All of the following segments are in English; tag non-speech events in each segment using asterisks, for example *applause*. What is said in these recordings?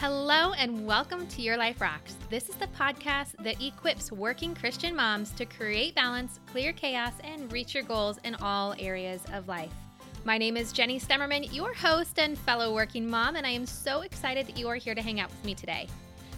Hello, and welcome to Your Life Rocks. This is the podcast that equips working Christian moms to create balance, clear chaos, and reach your goals in all areas of life. My name is Jenny Stemmerman, your host and fellow working mom, and I am so excited that you are here to hang out with me today.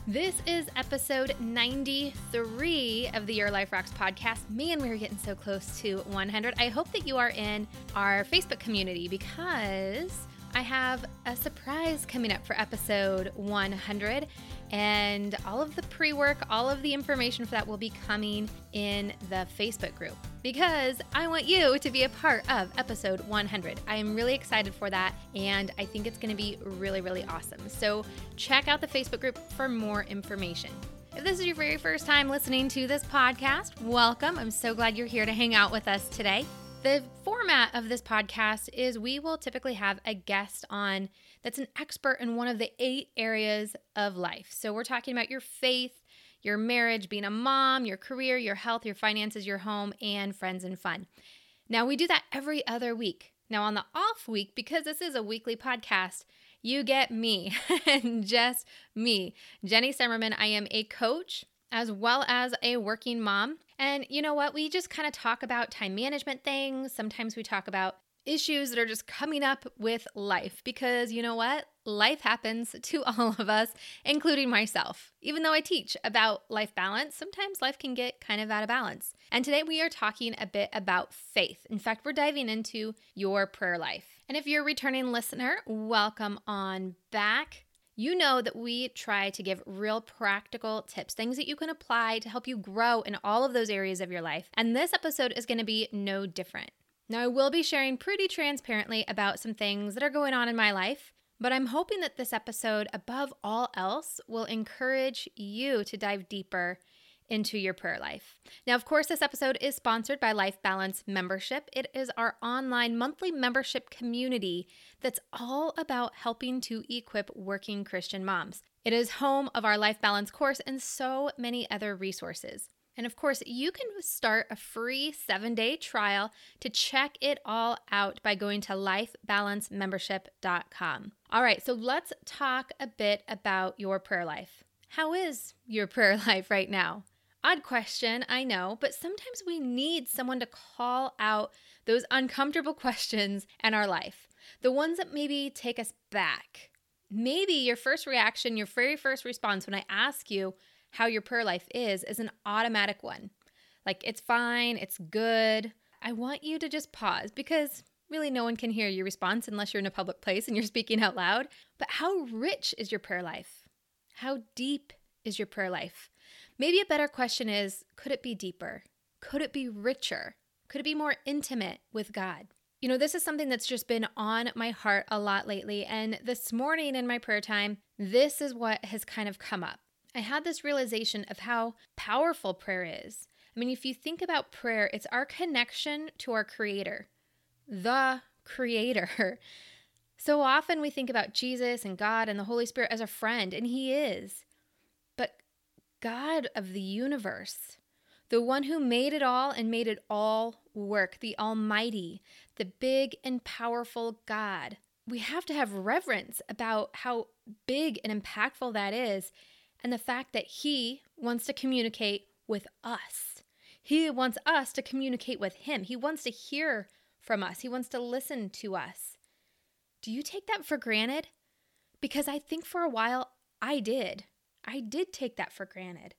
This is episode 93 of the Your Life Rocks podcast. Man, we're getting so close to 100. I hope that you are in our Facebook community because I have a surprise coming up for episode 100, and all of the pre work, all of the information for that will be coming in the Facebook group because I want you to be a part of episode 100. I am really excited for that, and I think it's going to be really, really awesome. So, check out the Facebook group for more information. If this is your very first time listening to this podcast, welcome. I'm so glad you're here to hang out with us today. The format of this podcast is we will typically have a guest on that's an expert in one of the eight areas of life. So we're talking about your faith, your marriage, being a mom, your career, your health, your finances, your home, and friends and fun. Now we do that every other week. Now on the off week, because this is a weekly podcast, you get me *laughs* and just me. Jenny Stemmerman. I am a coach as well as a working mom. And you know what? We just kind of talk about time management things. Sometimes we talk about issues that are just coming up with life because you know what? Life happens *laughs* to all of us, including myself. Even though I teach about life balance, sometimes life can get kind of out of balance. And today we are talking a bit about faith. In fact, we're diving into your prayer life. And if you're a returning listener, welcome on back you know that we try to give real practical tips, things that you can apply to help you grow in all of those areas of your life. And this episode is going to be no different. Now, I will be sharing pretty transparently about some things that are going on in my life, but I'm hoping that this episode, above all else, will encourage you to dive deeper into your prayer life. Now, of course, this episode is sponsored by Life Balance Membership. It is our online monthly membership community that's all about helping to equip working Christian moms. It is home of our Life Balance course and so many other resources. And of course, you can start a free seven day trial to check it all out by going to lifebalancemembership.com. All right, so let's talk a bit about your prayer life. How is your prayer *laughs* life right now? Odd question, I know, but sometimes we need someone to call out those uncomfortable *laughs* questions in our life, the ones that maybe take us back. Maybe your first reaction, your very first response when I ask you how your prayer life is, is an automatic one. Like, it's fine, it's good. I want you to just pause because really no one can hear your response unless you're in a public place and you're *laughs* speaking out loud. But how rich is your prayer life? How deep is your prayer life? Maybe a better question is could it be deeper? Could it be richer? Could it be more intimate with God? You know, this is something that's just been on my heart a lot lately. And this morning in my prayer time, this is what has kind of come up. I had this realization of how powerful prayer is. I mean, if you think about prayer, it's our connection to our Creator, the Creator. *laughs* So often we think about Jesus and God and the Holy Spirit as a friend, and He is. God of the universe, the one who made it all and made it all work, the Almighty, the big and powerful God. We have to have reverence about how big and impactful that is and the fact that He wants to communicate with us. He wants us to communicate with Him. He wants to hear from us, He wants to listen to us. Do you take that for granted? Because I think for a while I did. I did take that for granted.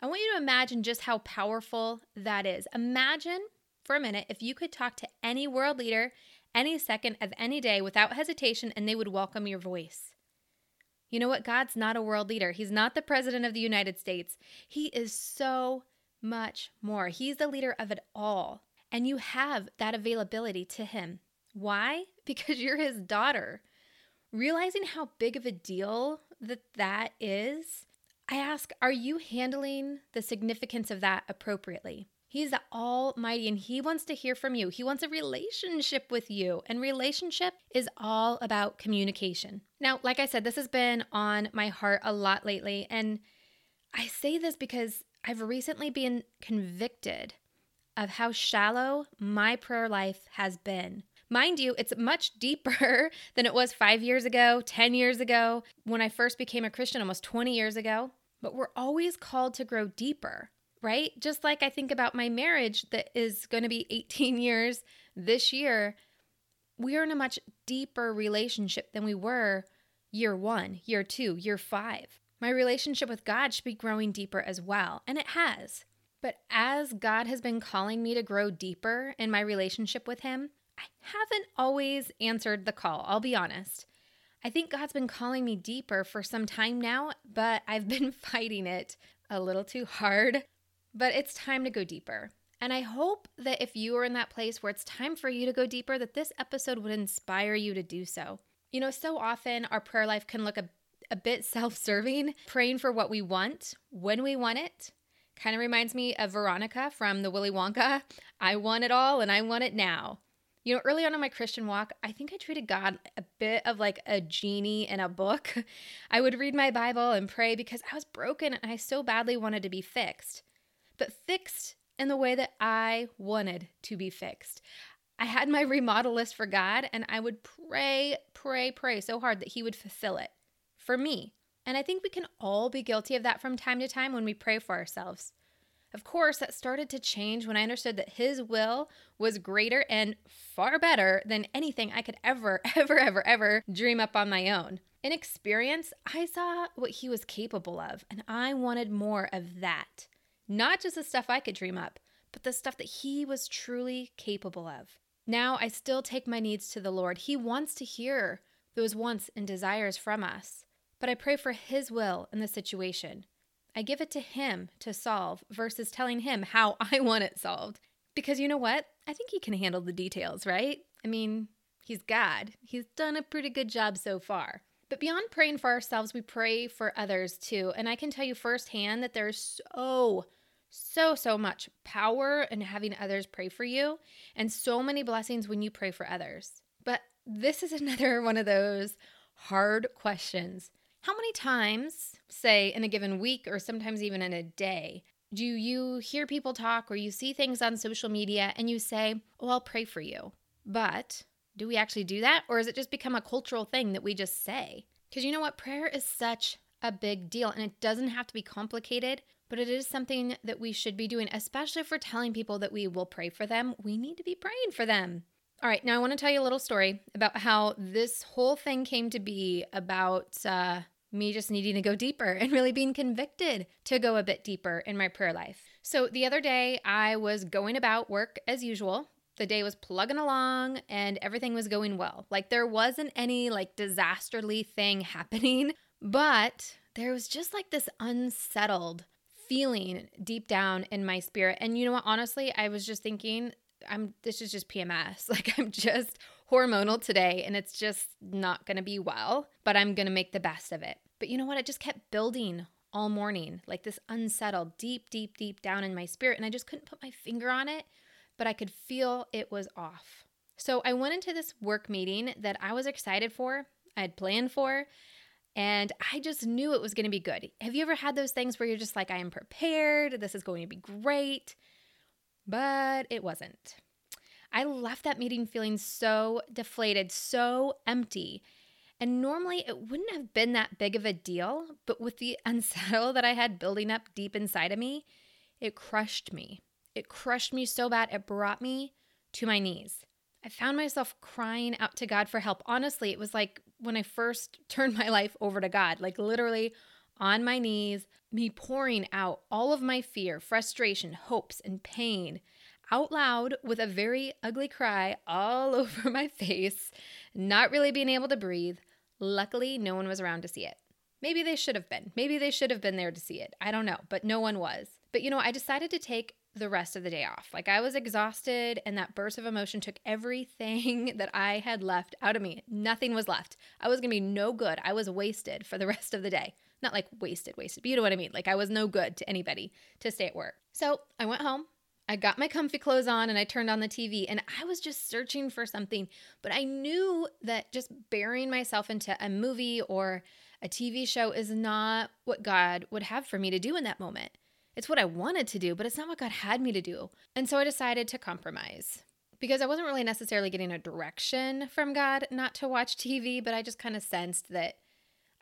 I want you to imagine just how powerful that is. Imagine for a minute if you could talk to any world leader any second of any day without hesitation and they would welcome your voice. You know what? God's not a world leader. He's not the president of the United States. He is so much more. He's the leader of it all. And you have that availability to him. Why? *laughs* Because you're his daughter. Realizing how big of a deal that that is, I ask, are you handling the significance of that appropriately? He's the Almighty and He wants to hear from you. He wants a relationship with you. And relationship is all about communication. Now, like I said, this has been on my heart a lot lately. And I say this because I've recently been convicted of how shallow my prayer life has been. Mind you, it's much deeper *laughs* than it was five years ago, 10 years ago, when I first became a Christian almost 20 years ago. But we're always called to grow deeper, right? Just like I think about my marriage that is going to be 18 *laughs* years this year, we are in a much deeper relationship than we were year one, year two, year five. My relationship with God should be growing deeper as well, and it has. But as God has been calling me to grow deeper in my relationship with Him, I haven't always answered the call, I'll be honest. I think God's been calling me deeper for some time now, but I've been *laughs* fighting it a little too hard. But it's time to go deeper. And I hope that if you are in that place where it's time for you to go deeper, that this episode would inspire you to do so. You know, so often our prayer life can look a, a bit *laughs* self serving, praying for what we want when we want it. Kind of reminds me of Veronica from the Willy Wonka. I want it all and I want it now. You know, early on in my Christian walk, I think I treated God a bit of like a genie in a book. *laughs* I would read my Bible and pray because I was broken and I so badly wanted to be fixed, but fixed in the way that I wanted to be fixed. I had my *laughs* remodel list for God and I would pray, pray, pray so hard that He would fulfill it for me. And I think we can all be guilty of that from time to time when we pray for ourselves. Of course, that started to change when I understood that His will was greater and far better than anything I could ever, *laughs* ever, ever, ever dream up on my own. In experience, I saw what He was capable of, and I wanted more of that. Not just the stuff I could dream up, but the stuff that He was truly capable of. Now I still take my needs to the Lord. He wants to hear those wants and desires from us, but I pray for His will in the situation. I give it to him to solve versus telling him how *laughs* I want it solved. Because you know what? I think he can handle the details, right? I mean, he's God. He's done a pretty good job so far. But beyond praying for ourselves, we pray for others too. And I can tell you firsthand that there's so, so, so much power in having others pray for you and so many blessings when you pray for others. But this is *laughs* another one of those hard questions how many times, say in a given week or sometimes even in a day, do you hear people talk or you see things on social media and you say, Oh, I'll pray for you? But do we actually do that? Or has it just become a cultural thing that we just say? Because you know what? Prayer is such a big deal and it doesn't have to be complicated, but it is something that we should be doing, especially if we're telling people that we will pray for them. We need to be praying for them. All right, now I want to tell you a little story about how this whole thing came to be about uh, me just needing to go deeper and really being convicted to go a bit deeper in my prayer life. So the other day, I was going about work as usual. The day was plugging along and everything was going well. Like there wasn't any like disasterly thing *laughs* happening, but there was just like this unsettled feeling deep down in my spirit. And you know what? Honestly, I was just thinking, I'm this is just PMS. *laughs* Like I'm just hormonal today and it's just not going to be well, but I'm going to make the best of it. But you know what? It just kept building all morning, like this unsettled, deep, deep, deep down in my spirit. And I just couldn't put my finger on it, but I could feel it was off. So I went into this work meeting that I was excited for, I had planned for, and I just knew it was going to be good. Have you ever had those things where you're just like, I am prepared, this is going to be great? But it wasn't. I left that meeting feeling so deflated, so empty. And normally it wouldn't have been that big of a deal, but with the *laughs* unsettle that I had building up deep inside of me, it crushed me. It crushed me so bad, it brought me to my knees. I found myself crying out to God for help. Honestly, it was like when I first *laughs* turned my life over to God, like literally on my knees, me pouring out all of my fear, frustration, hopes, and pain out loud with a very ugly cry all *laughs* over my face, not really being able to breathe. Luckily, no one was around to see it. Maybe they should have been. Maybe they should have been there to see it. I don't know, but no one was. But you know, I decided to take the rest of the day off. Like I was exhausted, and that burst of emotion took everything *laughs* that I had left out of me. Nothing was left. I was gonna be no good. I was wasted for the *laughs* rest of the day. Not like wasted, wasted, but you know what I mean. Like I was no good to anybody to stay at work. So I went home. I got my comfy clothes on and I turned on the TV and I was just searching for something. But I knew that just burying myself into a movie or a TV show is not what God would have for me to do in that moment. It's what I wanted to do, but it's not what God had me to do. And so I decided to compromise because I wasn't really necessarily getting a direction from God not to watch TV, but I just kind of sensed that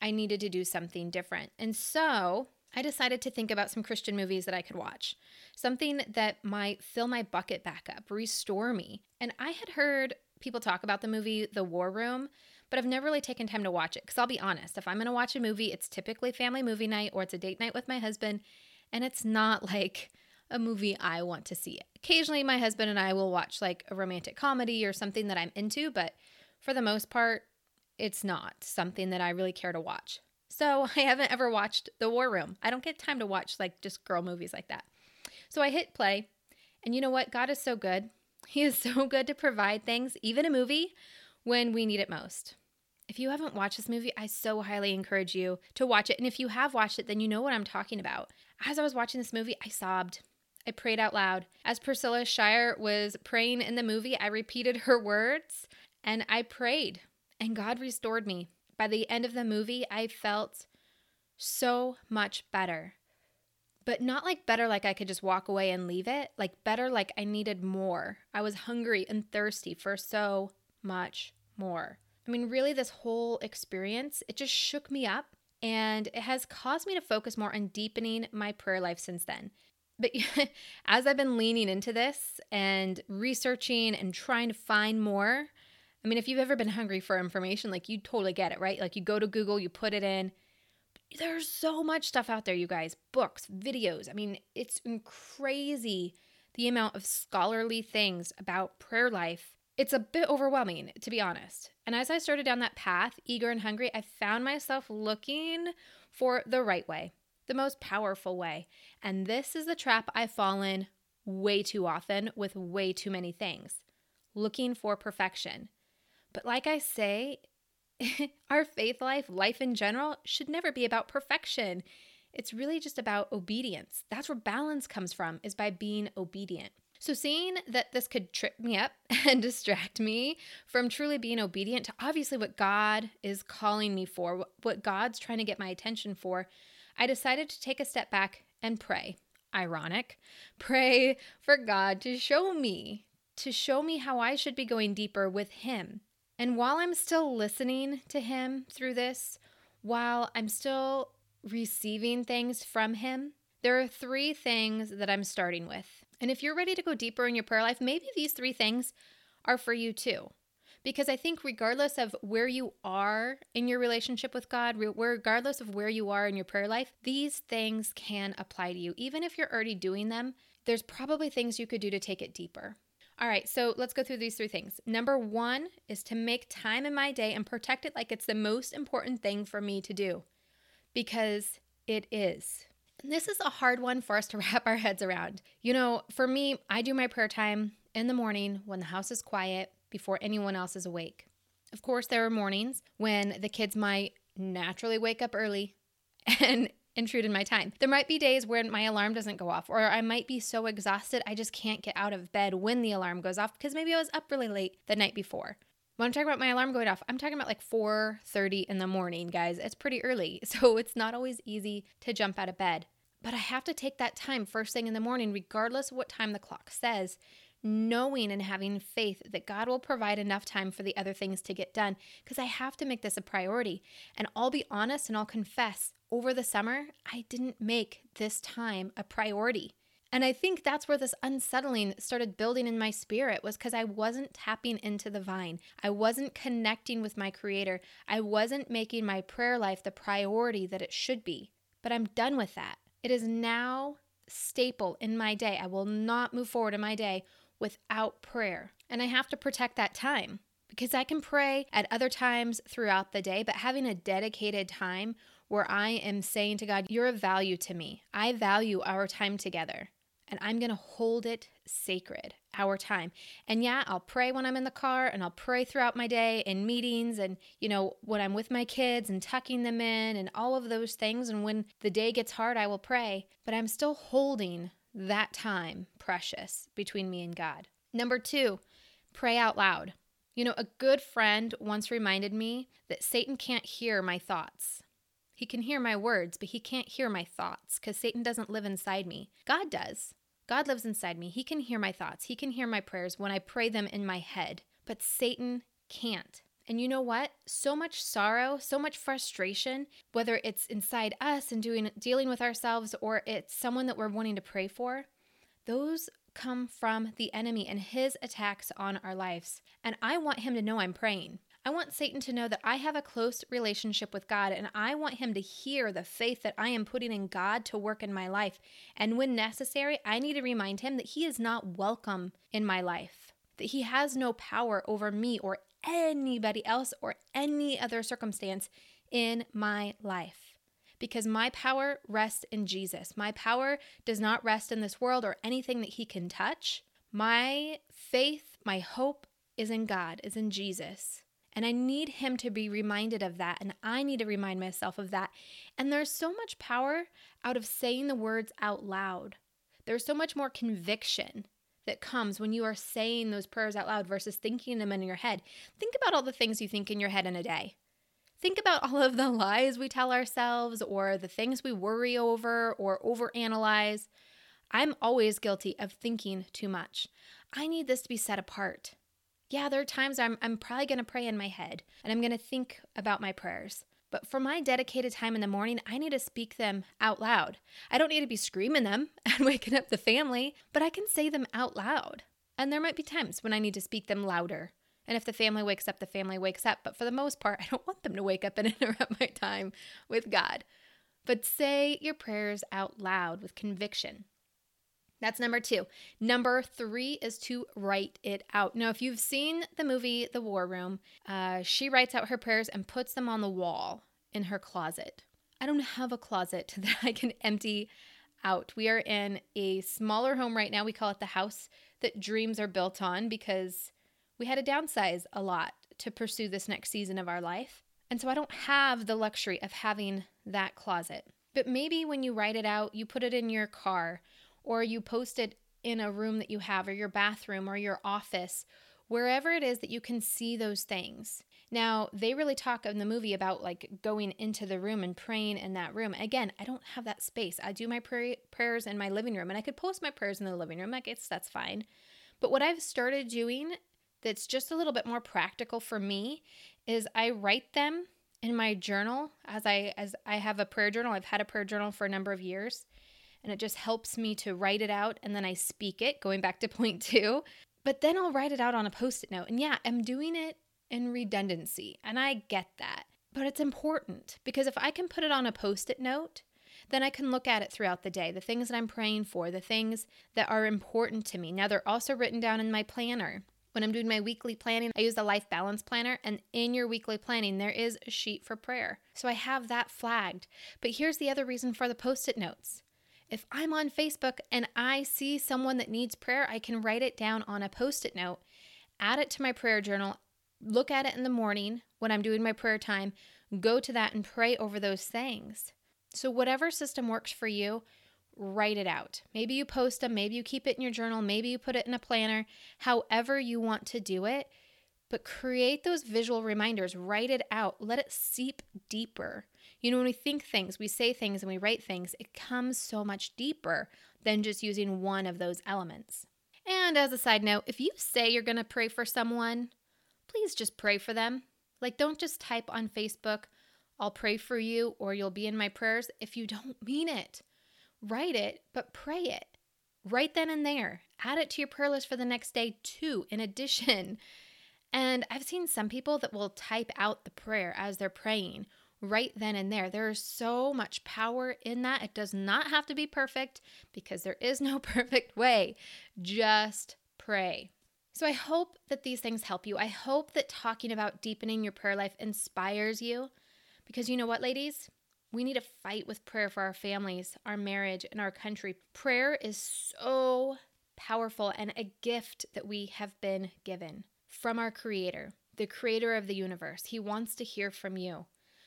I needed to do something different. And so I decided to think about some Christian movies that I could watch, something that might fill my bucket back up, restore me. And I had heard people talk about the movie The War Room, but I've never really taken time to watch it. Because I'll be honest, if I'm going to watch a movie, it's typically family movie night or it's a date night with my husband, and it's not *laughs* like a movie I want to see. Occasionally, my husband and I will watch like a romantic comedy or something that I'm into, but for the most part, it's not something that I really care to watch. So *laughs* I haven't ever watched The War Room. I don't get time to watch like just girl movies like that. So I hit play, and you know what? God is so good. *laughs* He is so good to provide things, even a movie, when we need it most. If you haven't watched this movie, I so highly encourage you to watch it. And if you have watched it, then you know what I'm talking about. As I was watching this movie, I sobbed. I prayed out loud. As Priscilla Shirer was praying in the movie, I repeated *laughs* her words and I prayed, and God restored me. By the end of the movie, I felt so much better. But not like better, like I could just walk away and leave it, like better, like I needed more. I was hungry and thirsty for so much more. I mean, really, this whole experience, it just shook me up and it has caused me to focus more on deepening my prayer life since then. But *laughs* as I've been leaning into this and researching and trying to find more, I mean, if you've ever been hungry for information, like you totally get it, right? Like you go to Google, you put it in. There's so much stuff out there, you guys books, videos. I mean, it's crazy the amount of scholarly things about prayer life. It's a bit overwhelming, to be honest. And as I started down that path, eager and hungry, I found myself looking for the right way the most powerful way. And this is the trap I've fallen way too often with way too many things looking for perfection. But like I say, *laughs* our faith life, life in general, should never be about perfection. It's really just about obedience. That's where balance comes from, is by being obedient. So, seeing that this could trip me up *laughs* and distract me from truly being obedient to obviously what God is calling me for, what God's trying to get my attention for, I decided to take a step back and pray. Ironic. Pray for God to show me, to show me how I should be going deeper with Him. And while I'm still listening to Him through this, while I'm still receiving things from Him, there are three things that I'm starting with. And if you're ready to go deeper in your prayer life, maybe these three things are for you too because I think regardless of where you are in your relationship with God, regardless of where you are in your prayer life, these things can apply to you. Even if you're already doing them, there's probably things you could do to take it deeper. All right, so let's go through these three things. Number one is to make time in my day and protect it like it's the most important thing for me to do because it is. And this is a hard one for us to *laughs* wrap our heads around. You know, for me, I do my prayer time in the morning when the house is quiet before anyone else is awake. Of course, there are mornings when the kids might naturally wake up early *laughs* and intrude in my time. There might be days when my alarm doesn't go off, or I might be so exhausted I just can't get out of bed when the alarm goes off because maybe I was up really late the night before. When I'm talking about my alarm going off, I'm talking about like 4:30 in the morning, guys. It's pretty early, *laughs* so it's not always easy to jump out of bed. But I have to take that time first thing in the morning, regardless of what time the clock says, knowing and having faith that God will provide enough time for the other things to get done because I have to make this a priority. And I'll be honest and I'll confess, over the summer, I didn't make this time a priority. And I think that's where this unsettling started building in my spirit was because I wasn't tapping into the vine. I wasn't connecting with my creator. I wasn't making my prayer life the priority that it should be. But I'm done with that. It is now staple in my day. I will not move forward in my day without prayer. And I have to protect that time because I can pray at other times throughout the day, but having a dedicated time where I am saying to God, You're of value to me. I value our time together and I'm going to hold it sacred, our time. And yeah, I'll pray when I'm in the car and I'll pray throughout my day in meetings and, you know, when I'm with my kids and tucking them in and all of those things. And when the day gets hard, I will pray, but I'm still holding that time precious between me and God. Number two, pray out loud. You know, a good friend once reminded me that Satan can't hear my thoughts. He can hear my words, but he can't hear my thoughts because Satan doesn't live inside me. God does. God lives inside me. He can hear my thoughts, He can hear my prayers when I pray them in my head. But Satan can't. And you know what? So much sorrow, so much frustration, whether it's inside us and doing dealing with ourselves or it's someone that we're wanting to pray for, those come from the enemy and his attacks on our lives. And I want him to know I'm praying. I want Satan to know that I have a close relationship with God and I want him to hear the faith that I am putting in God to work in my life. And when necessary, I need to remind him that he is not welcome in my life, that he has no power over me or anybody else or any other circumstance in my life. Because my power rests in Jesus. My power does not rest in this world or anything that he can touch. My faith, my hope is in God, is in Jesus. And I need him to be reminded of that. And I need to remind myself of that. And there's so much power out of saying the words out loud. There's so much more conviction that comes when you are saying those prayers out loud versus thinking them in your head. Think about all the things you think in your head in a day. Think about all of the lies we tell ourselves or the things we worry over or overanalyze. I'm always guilty of thinking too much. I need this to be set apart yeah, there are times I'm, I'm probably going to pray in my head and I'm going to think about my prayers. But for my dedicated time in the morning, I need to speak them out loud. I don't need to be screaming them *laughs* and waking up the family, but I can say them out loud. And there might be times when I need to speak them louder. And if the family wakes up, the family wakes up. But for the most part, *laughs* I don't want them to wake up and *laughs* interrupt my time with God. But say your prayers out loud with conviction. That's number two. Number three is to write it out. Now, if you've seen the movie The War Room, uh, she writes out her prayers and puts them on the wall in her closet. I don't have a closet *laughs* that I can empty out. We are in a smaller home right now. We call it the house that dreams are built on because we had to downsize a lot to pursue this next season of our life. And so I don't have the luxury of having that closet. But maybe when you write it out, you put it in your car or you post it in a room that you have, or your bathroom, or your office, wherever it is that you can see those things. Now, they really talk in the movie about like going into the room and praying in that room. Again, I don't have that space. I do my pray- prayers in my living room, and I could post my prayers in the living room. I guess that's fine. But what I've started doing that's just a little bit more practical for me is I write them in my journal as I as I have a prayer journal. I've had a prayer journal for a number of years and it just helps me to write it out and then I speak it, going back to *laughs* point two. But then I'll write it out on a post it note. And yeah, I'm doing it in redundancy, and I get that. But it's important because if I can put it on a post it note, then I can look at it throughout the day, the things that I'm praying for, the things that are important to me. Now, they're also written down in my planner. When I'm doing my weekly planning, I use the Life Balance Planner, and in your weekly planning, there is a sheet for prayer. So I have that flagged. But here's the other reason for the post it notes if I'm on Facebook and I see someone that needs prayer, I can write it down on a post it note, add it to my prayer journal, look at it in the morning when I'm doing my prayer time, go to that and pray over those things. So, whatever system works for you, write it out. Maybe you post them, maybe you keep it in your journal, maybe you put it in a planner, however you want to do it. But create those visual reminders, write it out, let it seep deeper. You know, when we think things, we say things, and we write things, it comes so much deeper than just using one of those elements. And as a side note, if you say you're going to pray for someone, please just pray for them. Like, don't just type on Facebook, I'll pray for you or you'll be in my prayers if you don't mean it. Write it, but pray it. Right then and there. Add it to your prayer list for the next day, too, in addition. And I've seen some people that will type out the prayer as they're praying right then and there. There is so much power in that. It does not have to be perfect because there is no *laughs* perfect way. Just pray. So I hope that these things help you. I hope that talking about deepening your prayer life inspires you because you know what, ladies? We need to fight with prayer for our families, our marriage, and our country. Prayer is so powerful and a gift that we have been given from our Creator, the Creator of the universe. He wants to hear from you.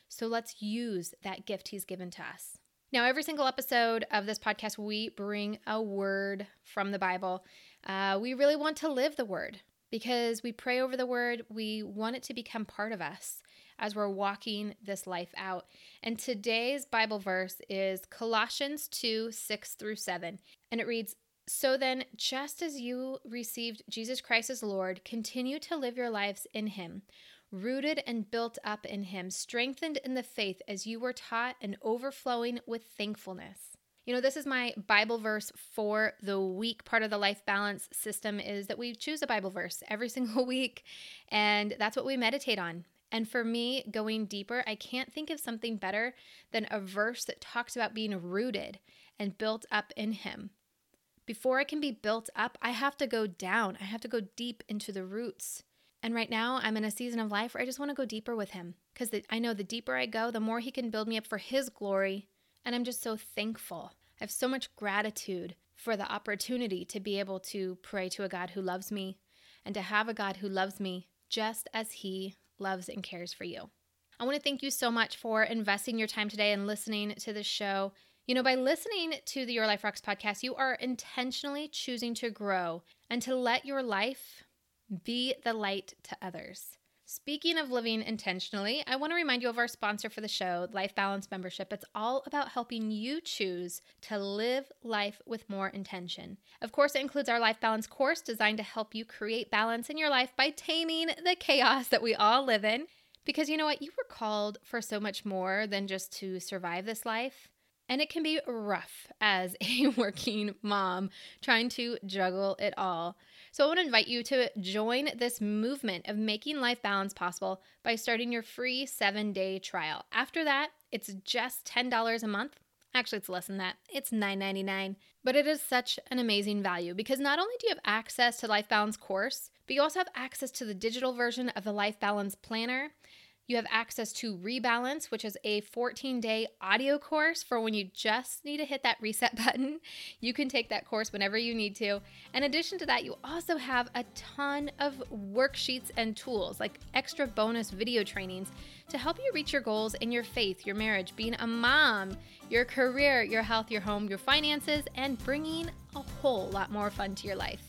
So let's use that gift He's given to us. Now, every single episode of this podcast, we bring a word from the Bible. Uh, we really want to live the word because we pray over the word. We want it to become part of us as we're walking this life out. And today's Bible verse is Colossians 2 6 through 7. And it reads, So then, just as you received Jesus Christ as Lord, continue to live your lives in Him, rooted and built up in Him, strengthened in the faith as you were taught, and overflowing with thankfulness. You know, this is my Bible verse for the week. Part of the life balance system is that we choose a Bible verse every *laughs* single week, and that's what we meditate on. And for me, going deeper, I can't think of something better than a verse that talks about being rooted and built up in Him. Before I can be built up, I have to go down. I have to go deep into the roots. And right now, I'm in a season of life where I just want to go deeper with Him because I know the deeper I go, the more He can build me up for His glory. And I'm just so thankful. I have so much gratitude for the opportunity to be able to pray to a God who loves me and to have a God who loves me just as He loves and cares for you. I want to thank you so much for investing your time today and listening to the show. You know, by listening to the Your Life Rocks podcast, you are intentionally choosing to grow and to let your life be the light to others. Speaking of living intentionally, I want to remind you of our sponsor for the show, Life Balance Membership. It's all about helping you choose to live life with more intention. Of course, it includes our Life Balance course designed to help you create balance in your life by taming the chaos that we all live in. Because you know what? You were called for so much more than just to survive this life. And it can be rough as *laughs* a working mom trying to juggle it all. So I want to invite you to join this movement of making life balance possible by starting your free seven day trial. After that, it's just $10 a month. Actually, it's less than that. It's $9.99. But it is such an amazing value because not only do you have access to Life Balance course, but you also have access to the digital version of the Life Balance Planner you have access to Rebalance, which is a 14 day audio course for when you just need to hit that reset *laughs* button. You can take that course whenever you need to. In addition to that, you also have a ton of worksheets and tools, like extra bonus video trainings to help you reach your goals in your faith, your marriage, being a mom, your career, your health, your home, your finances, and bringing a whole lot more fun to your life.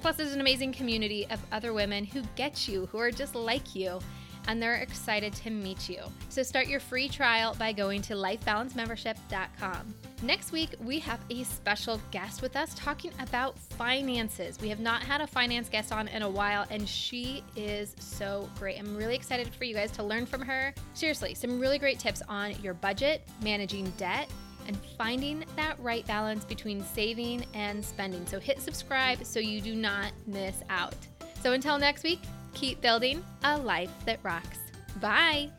Plus, there's an amazing community of other women who get you, who are just like you and they're excited to meet you. So start your free trial by going to lifebalancemembership.com. Next week, we have a special guest with us talking about finances. We have not had a finance guest on in a while, and she is so great. I'm really excited for you guys to learn from her. Seriously, some really great tips on your budget, managing debt, and finding that right balance between saving and spending. So hit subscribe so you do not miss out. So until next week, keep building a life that rocks. Bye.